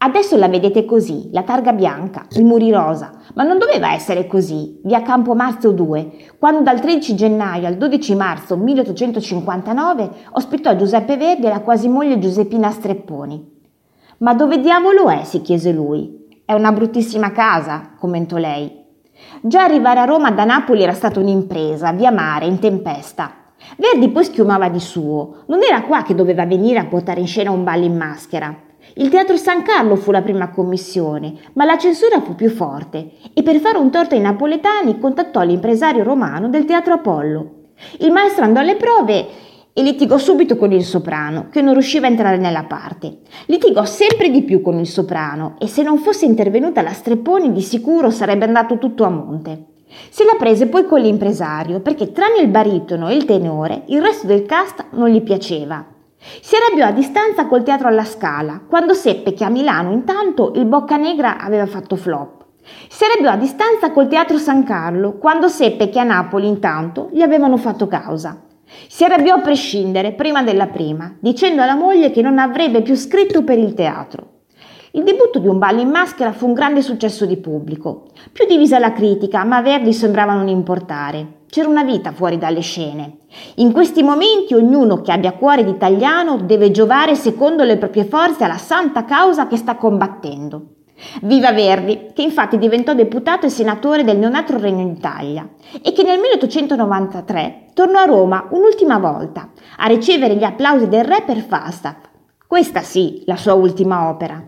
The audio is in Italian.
Adesso la vedete così, la targa bianca, i muri rosa, ma non doveva essere così, via Campo Marzio 2, quando dal 13 gennaio al 12 marzo 1859 ospitò Giuseppe Verdi e la quasi moglie Giuseppina Strepponi. Ma dove diavolo è? si chiese lui. È una bruttissima casa, commentò lei. Già arrivare a Roma da Napoli era stata un'impresa, via mare, in tempesta. Verdi poi schiumava di suo. Non era qua che doveva venire a portare in scena un ballo in maschera. Il Teatro San Carlo fu la prima commissione, ma la censura fu più forte e per fare un torto ai napoletani contattò l'impresario romano del Teatro Apollo. Il maestro andò alle prove e litigò subito con il soprano, che non riusciva a entrare nella parte. Litigò sempre di più con il soprano e se non fosse intervenuta la Strepponi di sicuro sarebbe andato tutto a monte. Se la prese poi con l'impresario perché tranne il baritono e il tenore il resto del cast non gli piaceva. Si arrabbiò a distanza col teatro alla Scala, quando seppe che a Milano intanto il Boccanegra aveva fatto flop. Si arrabbiò a distanza col teatro San Carlo, quando seppe che a Napoli intanto gli avevano fatto causa. Si arrabbiò a prescindere, prima della prima, dicendo alla moglie che non avrebbe più scritto per il teatro. Il debutto di un ballo in maschera fu un grande successo di pubblico. Più divisa la critica, ma Verdi sembrava non importare. C'era una vita fuori dalle scene. In questi momenti ognuno che abbia cuore di italiano deve giovare secondo le proprie forze alla santa causa che sta combattendo. Viva Verdi, che infatti diventò deputato e senatore del neonatro Regno d'Italia e che nel 1893 tornò a Roma un'ultima volta a ricevere gli applausi del re per Falstaff. Questa sì, la sua ultima opera.